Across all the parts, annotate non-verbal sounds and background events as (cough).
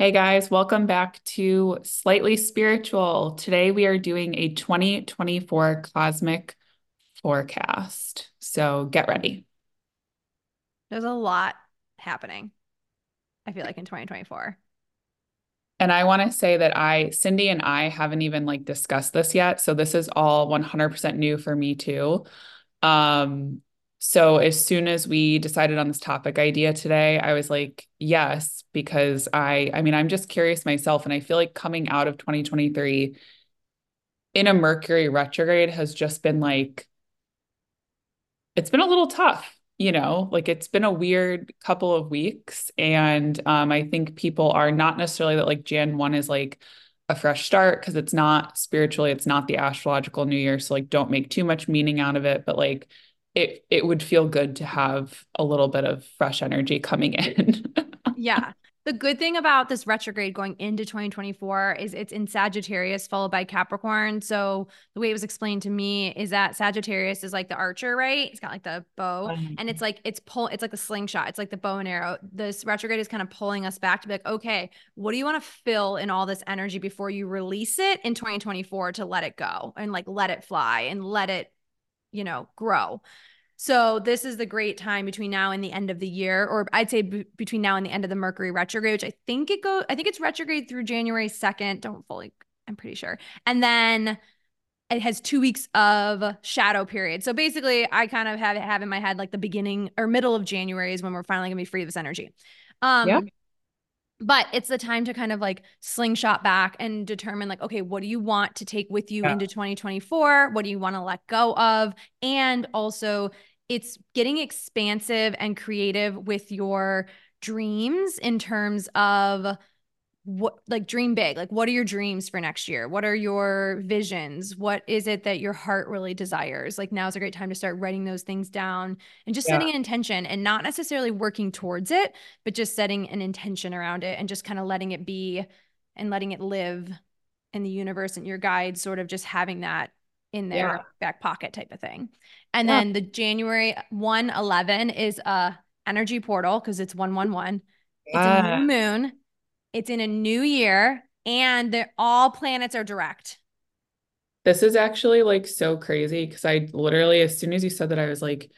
Hey guys, welcome back to Slightly Spiritual. Today we are doing a 2024 cosmic forecast. So get ready. There's a lot happening, I feel like, in 2024. And I want to say that I, Cindy and I haven't even like discussed this yet. So this is all 100% new for me too. Um, so as soon as we decided on this topic idea today, I was like, yes, because I I mean, I'm just curious myself and I feel like coming out of 2023 in a Mercury retrograde has just been like it's been a little tough, you know, like it's been a weird couple of weeks and um I think people are not necessarily that like Jan 1 is like a fresh start because it's not spiritually, it's not the astrological new year, so like don't make too much meaning out of it, but like it it would feel good to have a little bit of fresh energy coming in. (laughs) yeah. The good thing about this retrograde going into 2024 is it's in Sagittarius followed by Capricorn. So the way it was explained to me is that Sagittarius is like the archer, right? It's got like the bow mm-hmm. and it's like it's pull it's like the slingshot. It's like the bow and arrow. This retrograde is kind of pulling us back to be like, okay, what do you want to fill in all this energy before you release it in 2024 to let it go and like let it fly and let it you know, grow. So this is the great time between now and the end of the year, or I'd say b- between now and the end of the Mercury retrograde, which I think it go, I think it's retrograde through January 2nd. Don't fully, I'm pretty sure. And then it has two weeks of shadow period. So basically I kind of have it have in my head like the beginning or middle of January is when we're finally gonna be free of this energy. Um, yeah but it's the time to kind of like slingshot back and determine like okay what do you want to take with you yeah. into 2024 what do you want to let go of and also it's getting expansive and creative with your dreams in terms of what like dream big like what are your dreams for next year? What are your visions? What is it that your heart really desires? Like now is a great time to start writing those things down and just yeah. setting an intention and not necessarily working towards it but just setting an intention around it and just kind of letting it be and letting it live in the universe and your guides sort of just having that in their yeah. back pocket type of thing. And yeah. then the january 1 11 is a energy portal because it's 111 it's a new ah. moon it's in a new year and they're all planets are direct. This is actually like so crazy because I literally, as soon as you said that, I was like,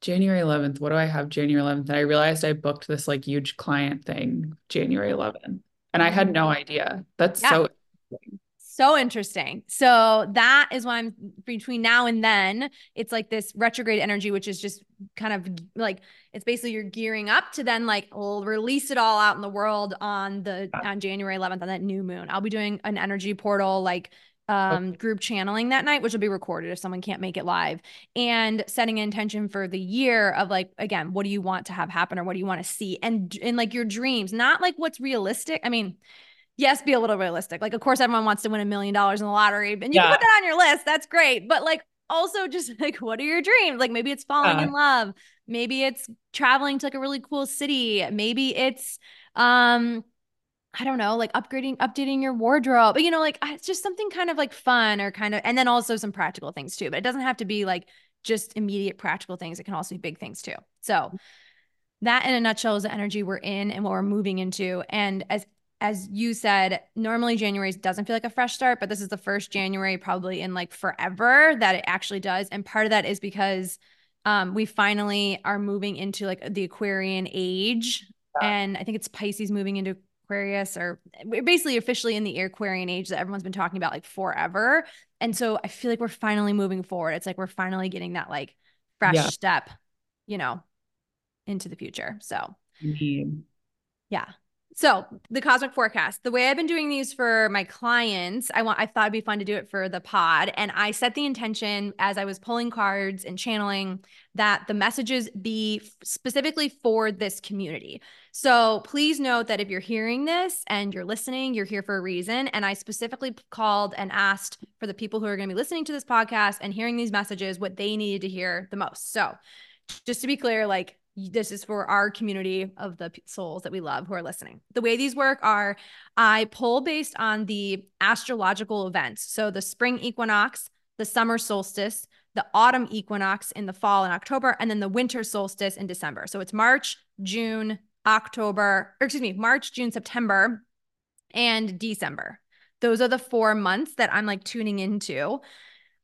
January 11th, what do I have January 11th? And I realized I booked this like huge client thing January 11th. And I had mm-hmm. no idea. That's yeah. so so interesting. So that is why I'm between now and then. It's like this retrograde energy, which is just kind of like it's basically you're gearing up to then like we'll release it all out in the world on the on January 11th on that new moon. I'll be doing an energy portal like um okay. group channeling that night which will be recorded if someone can't make it live and setting an intention for the year of like again what do you want to have happen or what do you want to see and in like your dreams not like what's realistic i mean yes, be a little realistic. Like, of course, everyone wants to win a million dollars in the lottery, and you yeah. can put that on your list. That's great. But like, also just (laughs) like, what are your dreams? Like, maybe it's falling uh, in love. Maybe it's traveling to like a really cool city. Maybe it's, um, I don't know, like upgrading, updating your wardrobe. But you know, like it's just something kind of like fun or kind of, and then also some practical things too. But it doesn't have to be like just immediate practical things. It can also be big things too. So that in a nutshell is the energy we're in and what we're moving into. And as as you said, normally January doesn't feel like a fresh start, but this is the first January probably in like forever that it actually does. And part of that is because um, we finally are moving into like the Aquarian age. Yeah. And I think it's Pisces moving into Aquarius, or we're basically officially in the Aquarian age that everyone's been talking about like forever. And so I feel like we're finally moving forward. It's like we're finally getting that like fresh yeah. step, you know, into the future. So, mm-hmm. yeah. So the cosmic forecast, the way I've been doing these for my clients, I want I thought it'd be fun to do it for the pod. And I set the intention as I was pulling cards and channeling that the messages be specifically for this community. So please note that if you're hearing this and you're listening, you're here for a reason. And I specifically called and asked for the people who are going to be listening to this podcast and hearing these messages what they needed to hear the most. So just to be clear, like this is for our community of the souls that we love who are listening. The way these work are I pull based on the astrological events. So the spring equinox, the summer solstice, the autumn equinox in the fall in October, and then the winter solstice in December. So it's March, June, October, or excuse me, March, June, September, and December. Those are the four months that I'm like tuning into.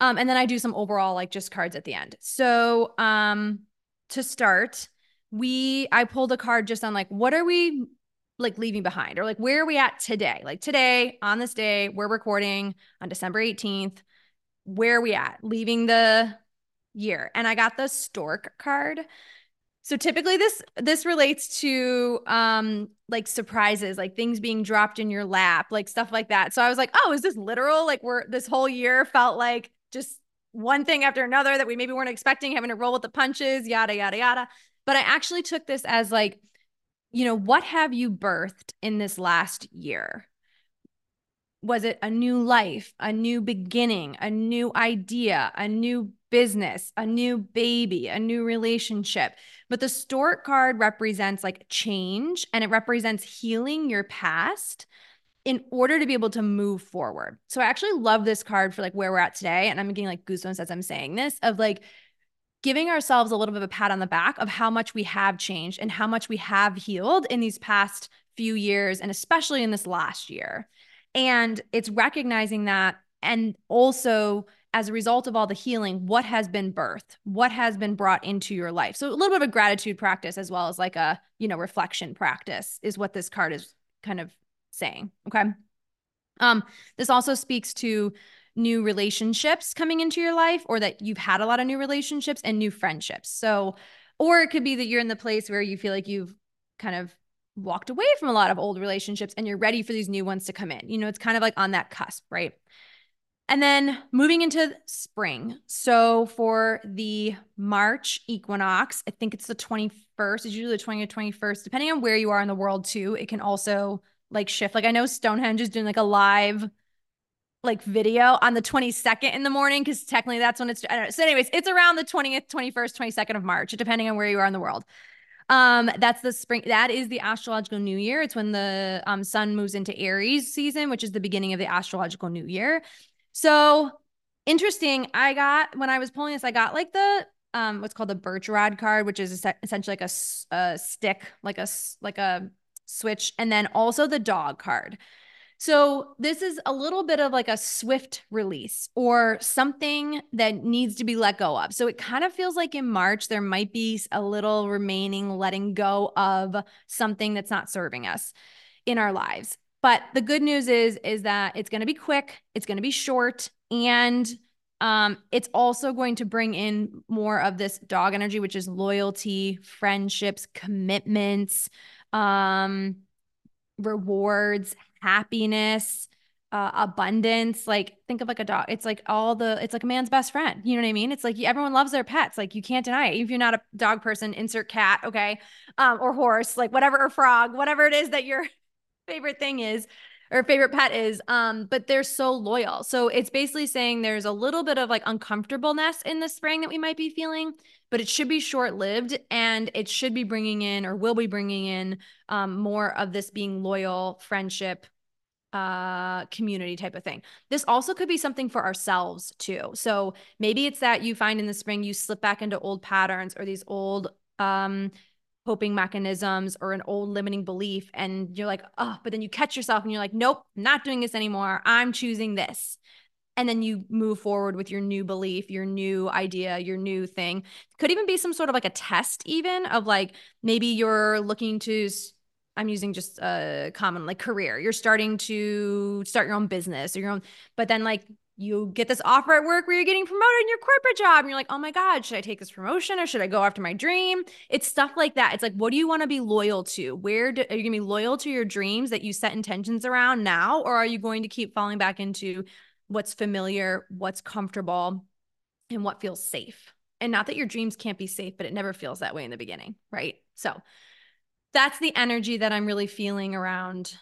Um, and then I do some overall like just cards at the end. So um to start, we I pulled a card just on like what are we like leaving behind or like where are we at today? Like today, on this day, we're recording on December 18th. Where are we at? Leaving the year. And I got the stork card. So typically this this relates to um like surprises, like things being dropped in your lap, like stuff like that. So I was like, "Oh, is this literal? Like we're this whole year felt like just one thing after another that we maybe weren't expecting, having to roll with the punches, yada yada yada." But I actually took this as like, you know, what have you birthed in this last year? Was it a new life, a new beginning, a new idea, a new business, a new baby, a new relationship. But the stork card represents like change and it represents healing your past in order to be able to move forward. So I actually love this card for like where we're at today. And I'm getting like goosebumps as I'm saying this of like giving ourselves a little bit of a pat on the back of how much we have changed and how much we have healed in these past few years and especially in this last year. And it's recognizing that and also as a result of all the healing, what has been birthed, what has been brought into your life. So a little bit of a gratitude practice as well as like a, you know, reflection practice is what this card is kind of saying. Okay. Um, this also speaks to new relationships coming into your life or that you've had a lot of new relationships and new friendships. So, or it could be that you're in the place where you feel like you've kind of walked away from a lot of old relationships and you're ready for these new ones to come in. You know, it's kind of like on that cusp, right? And then moving into spring. So for the March equinox, I think it's the 21st, it's usually the 20th or 21st, depending on where you are in the world too. It can also like shift. Like I know Stonehenge is doing like a live like video on the 22nd in the morning because technically that's when it's. So, anyways, it's around the 20th, 21st, 22nd of March, depending on where you are in the world. Um, that's the spring. That is the astrological new year. It's when the um, sun moves into Aries season, which is the beginning of the astrological new year. So interesting. I got when I was pulling this, I got like the um what's called the birch rod card, which is essentially like a, a stick, like a like a switch, and then also the dog card. So this is a little bit of like a swift release or something that needs to be let go of. So it kind of feels like in March there might be a little remaining letting go of something that's not serving us in our lives. But the good news is is that it's going to be quick, it's going to be short, and um, it's also going to bring in more of this dog energy, which is loyalty, friendships, commitments, um, rewards, happiness, uh, abundance. Like think of like a dog. It's like all the. It's like a man's best friend. You know what I mean? It's like everyone loves their pets. Like you can't deny it. If you're not a dog person, insert cat, okay, um, or horse, like whatever, or frog, whatever it is that you're (laughs) favorite thing is or favorite pet is um but they're so loyal so it's basically saying there's a little bit of like uncomfortableness in the spring that we might be feeling but it should be short lived and it should be bringing in or will be bringing in um, more of this being loyal friendship uh community type of thing. This also could be something for ourselves too. So maybe it's that you find in the spring you slip back into old patterns or these old um coping mechanisms or an old limiting belief and you're like oh but then you catch yourself and you're like nope not doing this anymore. I'm choosing this. And then you move forward with your new belief your new idea your new thing. Could even be some sort of like a test even of like maybe you're looking to i'm using just a common like career. You're starting to start your own business or your own but then like you get this offer at work where you're getting promoted in your corporate job and you're like, oh my God, should I take this promotion or should I go after my dream? It's stuff like that. It's like, what do you want to be loyal to? Where do, are you going to be loyal to your dreams that you set intentions around now? Or are you going to keep falling back into what's familiar, what's comfortable, and what feels safe? And not that your dreams can't be safe, but it never feels that way in the beginning. Right. So that's the energy that I'm really feeling around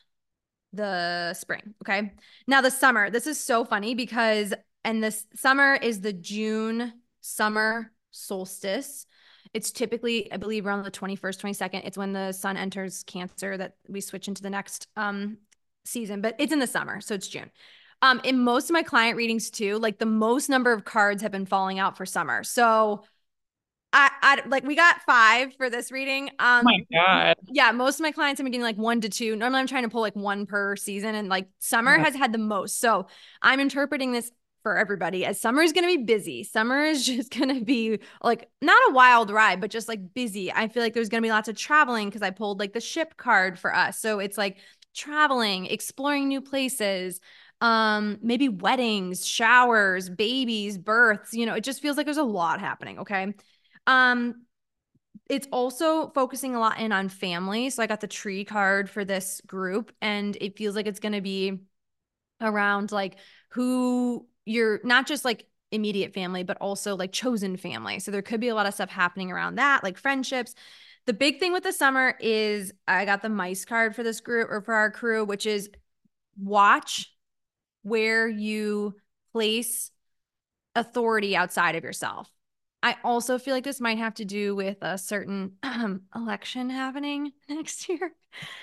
the spring. Okay. Now the summer. This is so funny because and this summer is the June summer solstice. It's typically, I believe, around the 21st, 22nd. It's when the sun enters Cancer that we switch into the next um season, but it's in the summer, so it's June. Um, in most of my client readings too, like the most number of cards have been falling out for summer. So I, I like we got five for this reading. Um, oh my god. Yeah, most of my clients have been getting like one to two. Normally, I'm trying to pull like one per season, and like summer yeah. has had the most. So I'm interpreting this for everybody as summer is going to be busy. Summer is (laughs) just going to be like not a wild ride, but just like busy. I feel like there's going to be lots of traveling because I pulled like the ship card for us. So it's like traveling, exploring new places, um maybe weddings, showers, babies, births, you know, it just feels like there's a lot happening, okay? Um it's also focusing a lot in on family. So I got the tree card for this group and it feels like it's going to be around like who you're not just like immediate family, but also like chosen family. So there could be a lot of stuff happening around that, like friendships. The big thing with the summer is I got the mice card for this group or for our crew, which is watch where you place authority outside of yourself. I also feel like this might have to do with a certain um, (clears throat) election happening (laughs) next year.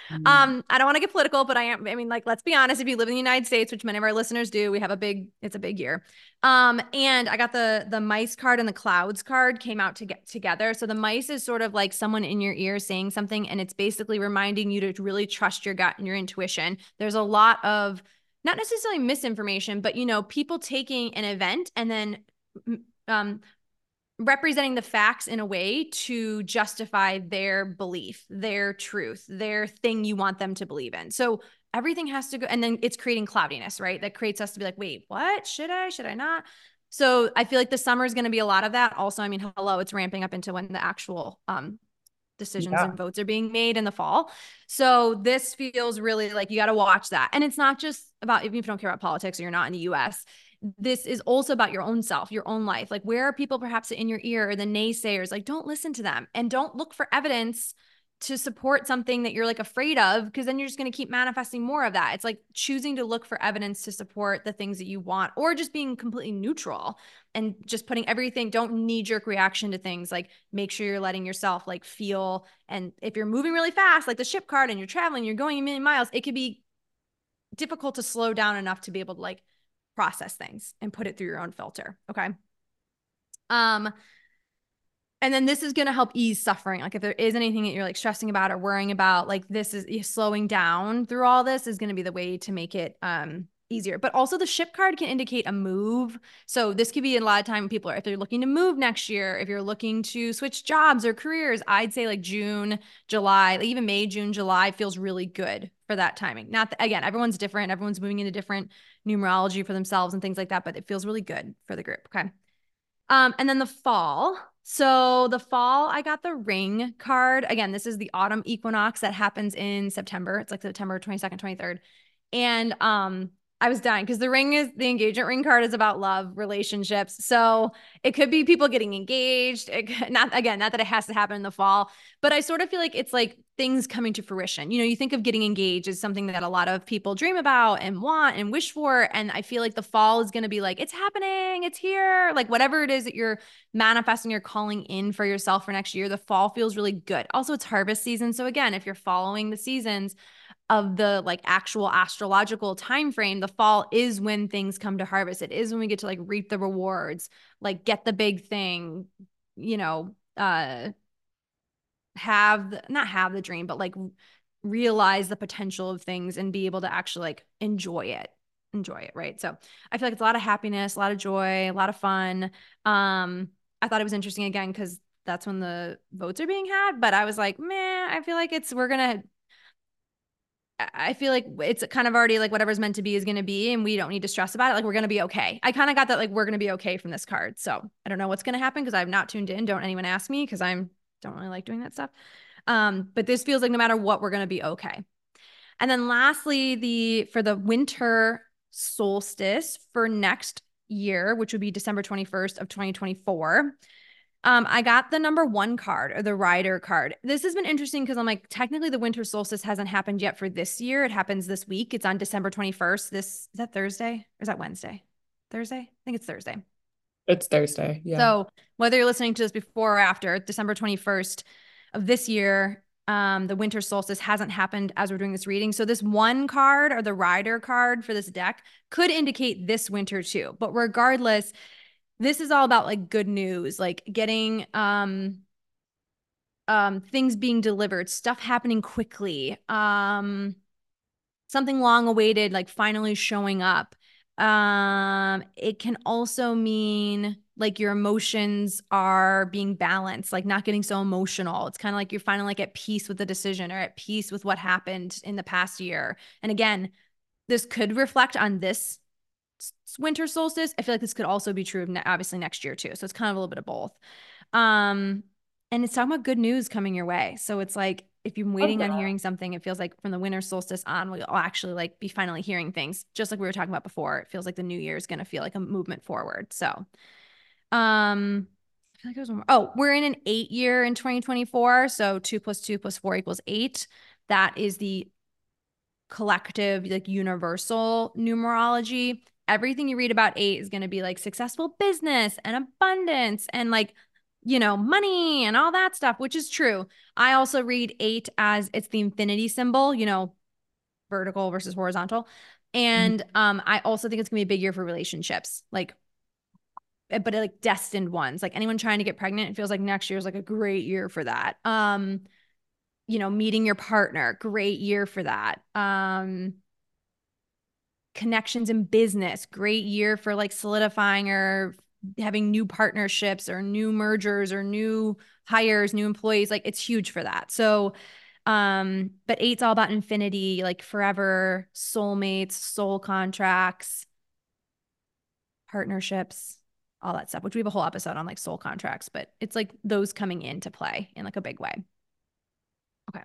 Mm. Um, I don't want to get political, but I am. I mean, like, let's be honest. If you live in the United States, which many of our listeners do, we have a big. It's a big year. Um, and I got the the mice card and the clouds card came out to get together. So the mice is sort of like someone in your ear saying something, and it's basically reminding you to really trust your gut and your intuition. There's a lot of not necessarily misinformation, but you know, people taking an event and then um, representing the facts in a way to justify their belief, their truth, their thing you want them to believe in. So everything has to go, and then it's creating cloudiness, right? That creates us to be like, wait, what? Should I? Should I not? So I feel like the summer is going to be a lot of that. Also, I mean, hello, it's ramping up into when the actual um, decisions yeah. and votes are being made in the fall. So this feels really like you got to watch that. And it's not just about if you don't care about politics or you're not in the US, this is also about your own self, your own life. Like, where are people perhaps in your ear or the naysayers? Like, don't listen to them and don't look for evidence to support something that you're like afraid of because then you're just going to keep manifesting more of that. It's like choosing to look for evidence to support the things that you want or just being completely neutral and just putting everything don't knee jerk reaction to things like make sure you're letting yourself like feel and if you're moving really fast like the ship card and you're traveling you're going a million miles it could be difficult to slow down enough to be able to like process things and put it through your own filter. Okay. Um, and then this is going to help ease suffering. Like if there is anything that you're like stressing about or worrying about, like this is slowing down through all this is going to be the way to make it um easier. But also the ship card can indicate a move. So this could be a lot of time people are if they're looking to move next year, if you're looking to switch jobs or careers, I'd say like June, July, even May, June, July feels really good for that timing. Not that, again, everyone's different. Everyone's moving into different numerology for themselves and things like that, but it feels really good for the group. Okay. Um, and then the fall. So the fall, I got the ring card. Again, this is the autumn equinox that happens in September. It's like September 22nd, 23rd. And um, I was dying because the ring is the engagement ring card is about love, relationships. So it could be people getting engaged. It, (laughs) not again, not that it has to happen in the fall, but I sort of feel like it's like things coming to fruition. You know, you think of getting engaged as something that a lot of people dream about and want and wish for. And I feel like the fall is going to be like, it's happening, it's here. Like whatever it is that you're manifesting, you're calling in for yourself for next year, the fall feels really good. Also, it's harvest season. So again, if you're following the seasons, of the like actual astrological time frame the fall is when things come to harvest. It is when we get to like reap the rewards like get the big thing you know uh have not have the dream but like realize the potential of things and be able to actually like enjoy it enjoy it right? So i feel like it's a lot of happiness a lot of joy a lot of fun. Um i thought it was interesting again because that's when the votes are being had but i was like man i feel like it's we're gonna I feel like it's kind of already like whatever's meant to be is going to be, and we don't need to stress about it. Like we're going to be okay. I kind of got that like we're going to be okay from this card. So I don't know what's going to happen because I've not tuned in. Don't anyone ask me because I'm don't really like doing that stuff. Um, but this feels like no matter what, we're going to be okay. And then lastly, the for the winter solstice for next year, which would be December 21st of 2024. Um, I got the number one card or the rider card. This has been interesting because I'm like, technically the winter solstice hasn't happened yet for this year. It happens this week. It's on December 21st. This is that Thursday or is that Wednesday? Thursday? I think it's Thursday. It's Thursday. Yeah. So whether you're listening to this before or after December 21st of this year, um, the winter solstice hasn't happened as we're doing this reading. So this one card or the rider card for this deck could indicate this winter too. But regardless, this is all about like good news, like getting um um things being delivered, stuff happening quickly, um something long awaited like finally showing up. Um it can also mean like your emotions are being balanced, like not getting so emotional. It's kind of like you're finally like at peace with the decision or at peace with what happened in the past year. And again, this could reflect on this winter solstice. I feel like this could also be true of ne- obviously next year too. So it's kind of a little bit of both. Um, and it's talking about good news coming your way. So it's like if you're waiting on hearing something, it feels like from the winter solstice on, we'll actually like be finally hearing things. Just like we were talking about before, it feels like the new year is going to feel like a movement forward. So, um, I feel like there's one more. Oh, we're in an eight year in 2024. So two plus two plus four equals eight. That is the collective, like universal numerology everything you read about eight is going to be like successful business and abundance and like you know money and all that stuff which is true. I also read eight as it's the infinity symbol you know vertical versus horizontal. And mm-hmm. um i also think it's going to be a big year for relationships like eh, but like destined ones. Like anyone trying to get pregnant it feels like next year is like a great year for that. Um you know meeting your partner great year for that. Um connections in business, great year for like solidifying or having new partnerships or new mergers or new hires, new employees. Like it's huge for that. So, um, but eight's all about infinity, like forever, soulmates, soul contracts, partnerships, all that stuff, which we have a whole episode on like soul contracts, but it's like those coming into play in like a big way. Okay.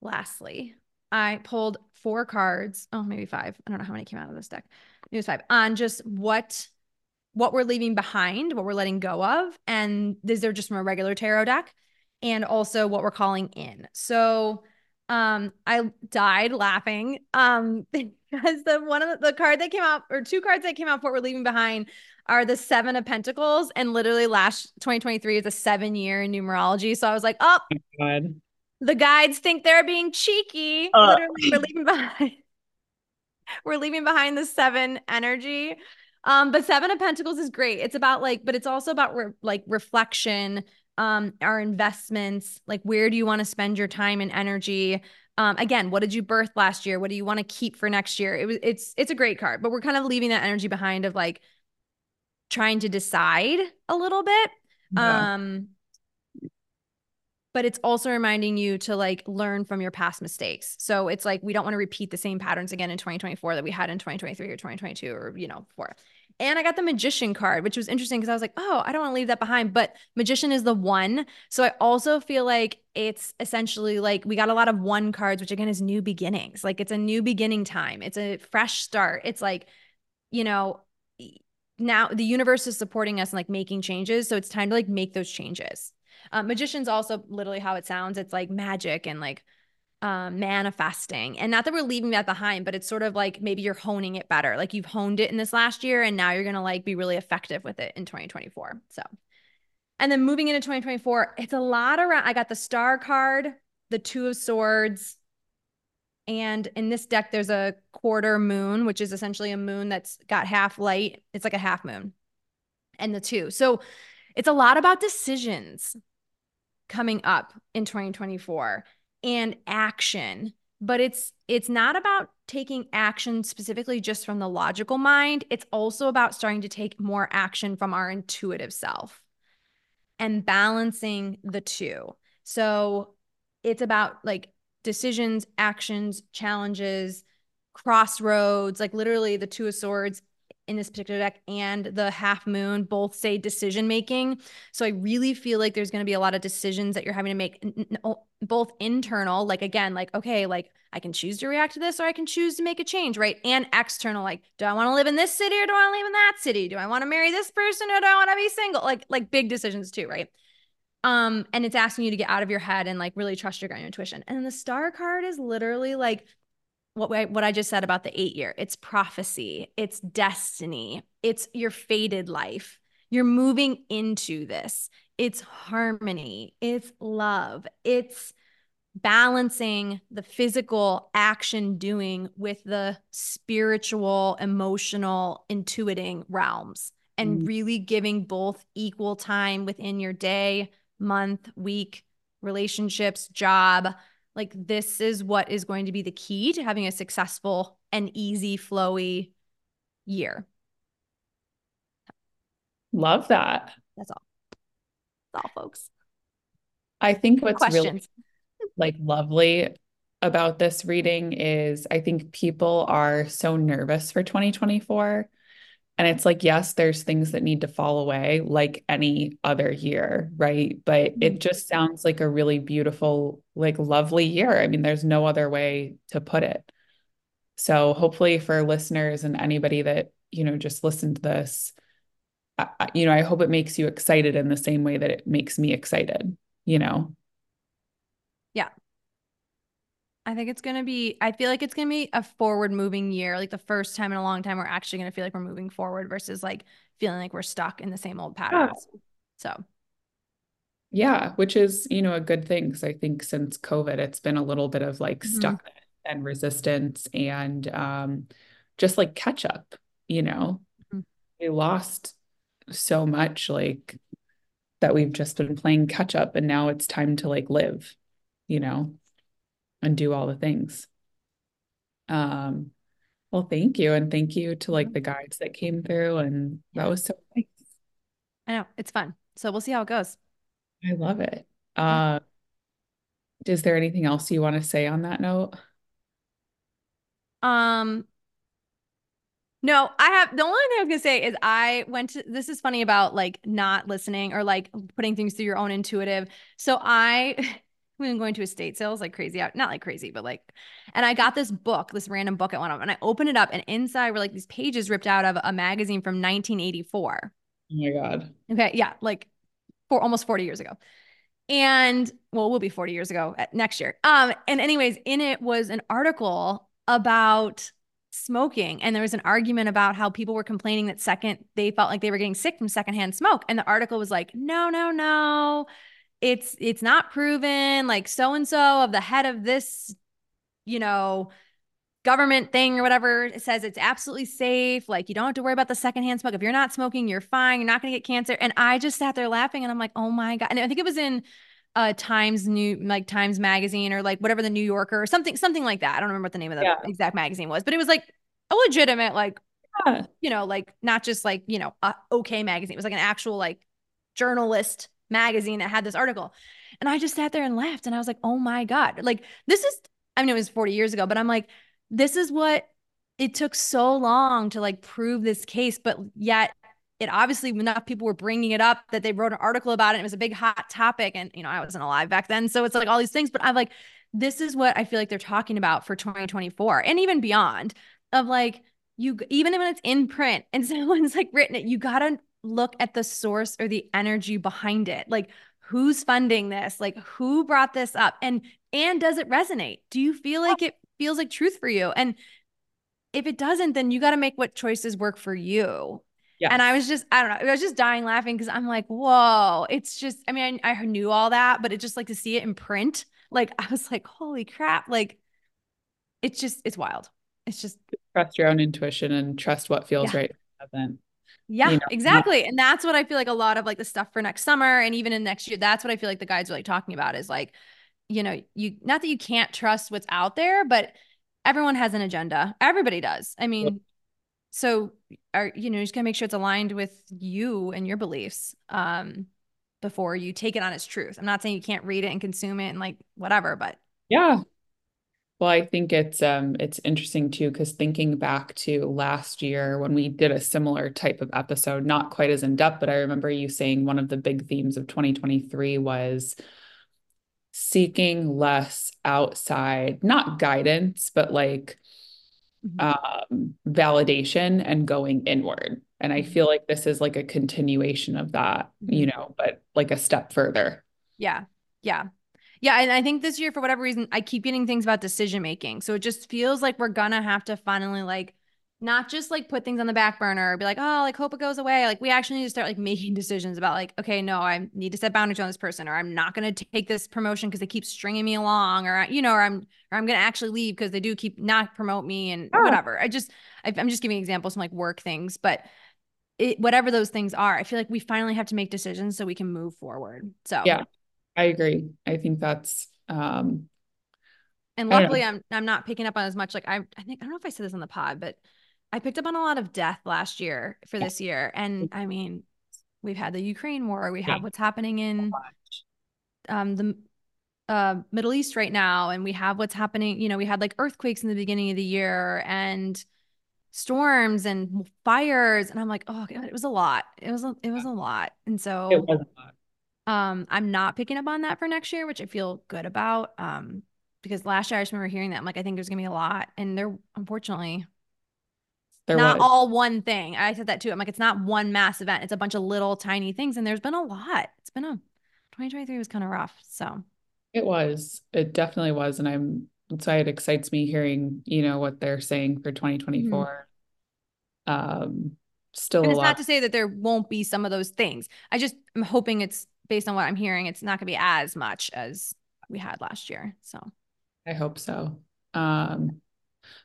Lastly, I pulled four cards. Oh, maybe five. I don't know how many came out of this deck. It was five on just what what we're leaving behind, what we're letting go of, and these are just from a regular tarot deck, and also what we're calling in. So, um, I died laughing, um, (laughs) because the one of the, the card that came out or two cards that came out for what we're leaving behind are the seven of pentacles and literally last 2023 is a seven year in numerology so i was like oh, oh the guides think they're being cheeky. Uh. Literally, we're leaving behind. we're leaving behind the seven energy. Um, but seven of pentacles is great. It's about like, but it's also about re- like reflection, um, our investments, like where do you want to spend your time and energy? Um, again, what did you birth last year? What do you want to keep for next year? It was it's it's a great card, but we're kind of leaving that energy behind of like trying to decide a little bit. Yeah. Um, but it's also reminding you to like learn from your past mistakes. So it's like we don't want to repeat the same patterns again in 2024 that we had in 2023 or 2022 or you know, before. And I got the magician card, which was interesting because I was like, oh, I don't want to leave that behind. But magician is the one. So I also feel like it's essentially like we got a lot of one cards, which again is new beginnings. Like it's a new beginning time, it's a fresh start. It's like, you know, now the universe is supporting us and like making changes. So it's time to like make those changes. Um, magician's also literally how it sounds. It's like magic and like um, manifesting. And not that we're leaving that behind, but it's sort of like maybe you're honing it better. Like you've honed it in this last year and now you're going to like be really effective with it in 2024. So, and then moving into 2024, it's a lot around. I got the star card, the two of swords. And in this deck, there's a quarter moon, which is essentially a moon that's got half light. It's like a half moon and the two. So it's a lot about decisions coming up in 2024 and action but it's it's not about taking action specifically just from the logical mind. It's also about starting to take more action from our intuitive self and balancing the two. So it's about like decisions actions challenges crossroads like literally the two of swords in this particular deck and the half moon both say decision making. So I really feel like there's going to be a lot of decisions that you're having to make both internal, like again, like, okay, like I can choose to react to this or I can choose to make a change, right? And external, like, do I want to live in this city or do I want to live in that city? Do I want to marry this person or do I want to be single? Like, like big decisions too, right? Um, and it's asking you to get out of your head and like really trust your gut intuition. And the star card is literally like what I, what I just said about the eight year. It's prophecy, it's destiny, it's your fated life. You're moving into this. It's harmony, it's love, it's balancing the physical action doing with the spiritual, emotional, intuiting realms. and mm. really giving both equal time within your day, month, week, relationships, job. Like this is what is going to be the key to having a successful and easy, flowy year. Love that. That's all. That's all, folks. I think what's Questions. really (laughs) like lovely about this reading is I think people are so nervous for 2024 and it's like, yes, there's things that need to fall away like any other year, right? But mm-hmm. it just sounds like a really beautiful, like lovely year. I mean, there's no other way to put it. So hopefully for listeners and anybody that, you know, just listened to this, I, you know, I hope it makes you excited in the same way that it makes me excited, you know? Yeah. I think it's going to be, I feel like it's going to be a forward moving year. Like the first time in a long time, we're actually going to feel like we're moving forward versus like feeling like we're stuck in the same old patterns. Yeah. So, yeah, which is, you know, a good thing. Cause I think since COVID, it's been a little bit of like mm-hmm. stuckness and resistance and um, just like catch up, you know, mm-hmm. we lost so much like that we've just been playing catch up and now it's time to like live, you know and do all the things. Um, well, thank you. And thank you to like the guides that came through. And that was so nice. I know it's fun. So we'll see how it goes. I love it. Uh, is there anything else you want to say on that note? Um, no, I have the only thing I was gonna say is I went to this is funny about like not listening or like putting things through your own intuitive. So I (laughs) we've been going to estate sales like crazy out, not like crazy, but like, and I got this book, this random book at one of them, and I opened it up, and inside were like these pages ripped out of a magazine from 1984. Oh my god. Okay, yeah, like for almost 40 years ago. And well, we'll be 40 years ago next year. Um, and anyways, in it was an article about smoking and there was an argument about how people were complaining that second they felt like they were getting sick from secondhand smoke and the article was like no no no it's it's not proven like so and so of the head of this you know government thing or whatever it says it's absolutely safe like you don't have to worry about the secondhand smoke. If you're not smoking you're fine. You're not going to get cancer. And i just sat there laughing and i'm like oh my god. And i think it was in uh times new like times magazine or like whatever the new yorker or something something like that. I don't remember what the name of the yeah. exact magazine was but it was like a legitimate like yeah. you know like not just like you know a okay magazine. It was like an actual like journalist magazine that had this article. And I just sat there and laughed and I was like, oh my God. Like, this is, I mean, it was 40 years ago, but I'm like, this is what it took so long to like prove this case, but yet it obviously enough people were bringing it up that they wrote an article about it. it was a big hot topic. And, you know, I wasn't alive back then. So it's like all these things, but I'm like, this is what I feel like they're talking about for 2024 and even beyond of like, you, even when it's in print and (laughs) someone's like written it, you got to look at the source or the energy behind it. Like who's funding this? Like who brought this up? And and does it resonate? Do you feel like it feels like truth for you? And if it doesn't, then you got to make what choices work for you. Yeah. And I was just, I don't know, I was just dying laughing because I'm like, whoa, it's just, I mean, I, I knew all that, but it just like to see it in print, like (laughs) I was like, holy crap, like it's just, it's wild. It's just trust your own intuition and trust what feels yeah. right. Yeah, you know, exactly. Not- and that's what I feel like a lot of like the stuff for next summer and even in next year, that's what I feel like the guides are like talking about is like, you know, you not that you can't trust what's out there, but everyone has an agenda. Everybody does. I mean, so are you know, you just gotta make sure it's aligned with you and your beliefs um before you take it on its truth. I'm not saying you can't read it and consume it and like whatever, but yeah, well, I think it's um it's interesting too because thinking back to last year when we did a similar type of episode, not quite as in depth, but I remember you saying one of the big themes of 2023 was seeking less outside, not guidance, but like mm-hmm. um validation and going inward. And I mm-hmm. feel like this is like a continuation of that, you mm-hmm. know, but like a step further. Yeah. Yeah. Yeah, and I think this year, for whatever reason, I keep getting things about decision making. So it just feels like we're gonna have to finally like not just like put things on the back burner or be like, oh, like hope it goes away. Like we actually need to start like (laughs) making decisions about like, okay, no, I need to set boundaries on this person, or I'm not gonna take this promotion because they keep stringing me along, or you know, or I'm or I'm gonna actually leave because they do keep not promote me and oh. whatever. I just I, I'm just giving examples from like work things, but it, whatever those things are, I feel like we finally have to make decisions so we can move forward. So yeah, I agree. I think that's um and luckily I'm I'm not picking up on as much like I I think I don't know if I said this on the pod, but I picked up on a lot of death last year for yeah. this year. And I mean, we've had the Ukraine war, we have what's happening in um the uh, Middle East right now, and we have what's happening. You know, we had like earthquakes in the beginning of the year and storms and fires, and I'm like, oh god, it was a lot. It was a, it was a lot, and so it was a lot. Um, I'm not picking up on that for next year, which I feel good about. Um, because last year I just remember hearing that. I'm like, I think there's gonna be a lot, and there unfortunately there not was. all one thing. I said that too. I'm like, it's not one mass event. It's a bunch of little tiny things, and there's been a lot. It's been a 2023 was kind of rough. So it was. It definitely was, and I'm so it excites me hearing you know what they're saying for 2024. Mm-hmm. Um, still, and it's lot. not to say that there won't be some of those things. I just am hoping it's based on what I'm hearing. It's not going to be as much as we had last year. So I hope so. Um,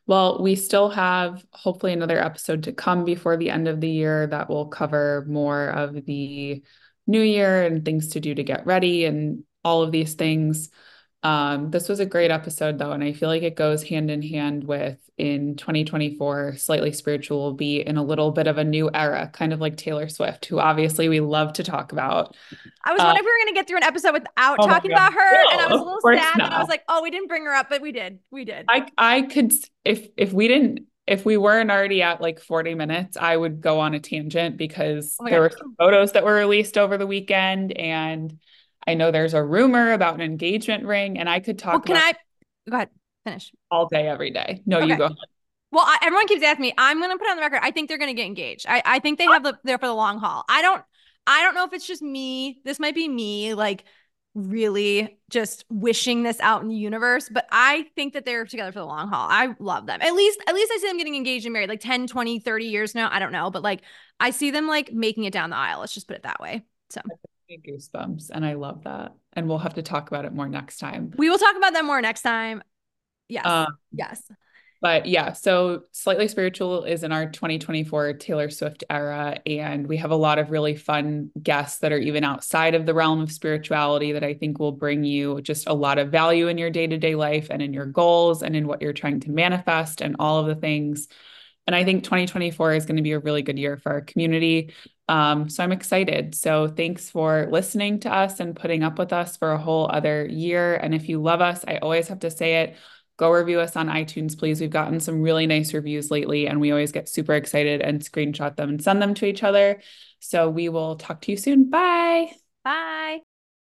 well, we still have hopefully another episode to come before the end of the year that will cover more of the new year and things to do to get ready and all of these things. Um, this was a great episode though, and I feel like it goes hand in hand with in 2024, Slightly Spiritual will be in a little bit of a new era, kind of like Taylor Swift, who obviously we love to talk about. I was uh, wondering if we were going to get through an episode without oh talking about her, no, and I was a little sad. Not. And I was like, oh, we didn't bring her up, but we did. We did. I I could if if we didn't if we weren't already at like 40 minutes, I would go on a tangent because oh there God. were some photos that were released over the weekend and I know there's a rumor about an engagement ring, and I could talk. Well, can I go ahead? Finish all day, every day. No, okay. you go. Well, I, everyone keeps asking me. I'm going to put on the record. I think they're going to get engaged. I, I think they have the there for the long haul. I don't. I don't know if it's just me. This might be me, like really just wishing this out in the universe but i think that they're together for the long haul i love them at least at least i see them getting engaged and married like 10 20 30 years now i don't know but like i see them like making it down the aisle let's just put it that way so goosebumps and I love that. And we'll have to talk about it more next time. We will talk about that more next time. Yes. Um, yes. But yeah, so Slightly Spiritual is in our 2024 Taylor Swift era. And we have a lot of really fun guests that are even outside of the realm of spirituality that I think will bring you just a lot of value in your day to day life and in your goals and in what you're trying to manifest and all of the things. And I think 2024 is going to be a really good year for our community. Um, so I'm excited. So thanks for listening to us and putting up with us for a whole other year. And if you love us, I always have to say it. Go review us on iTunes, please. We've gotten some really nice reviews lately, and we always get super excited and screenshot them and send them to each other. So we will talk to you soon. Bye. Bye.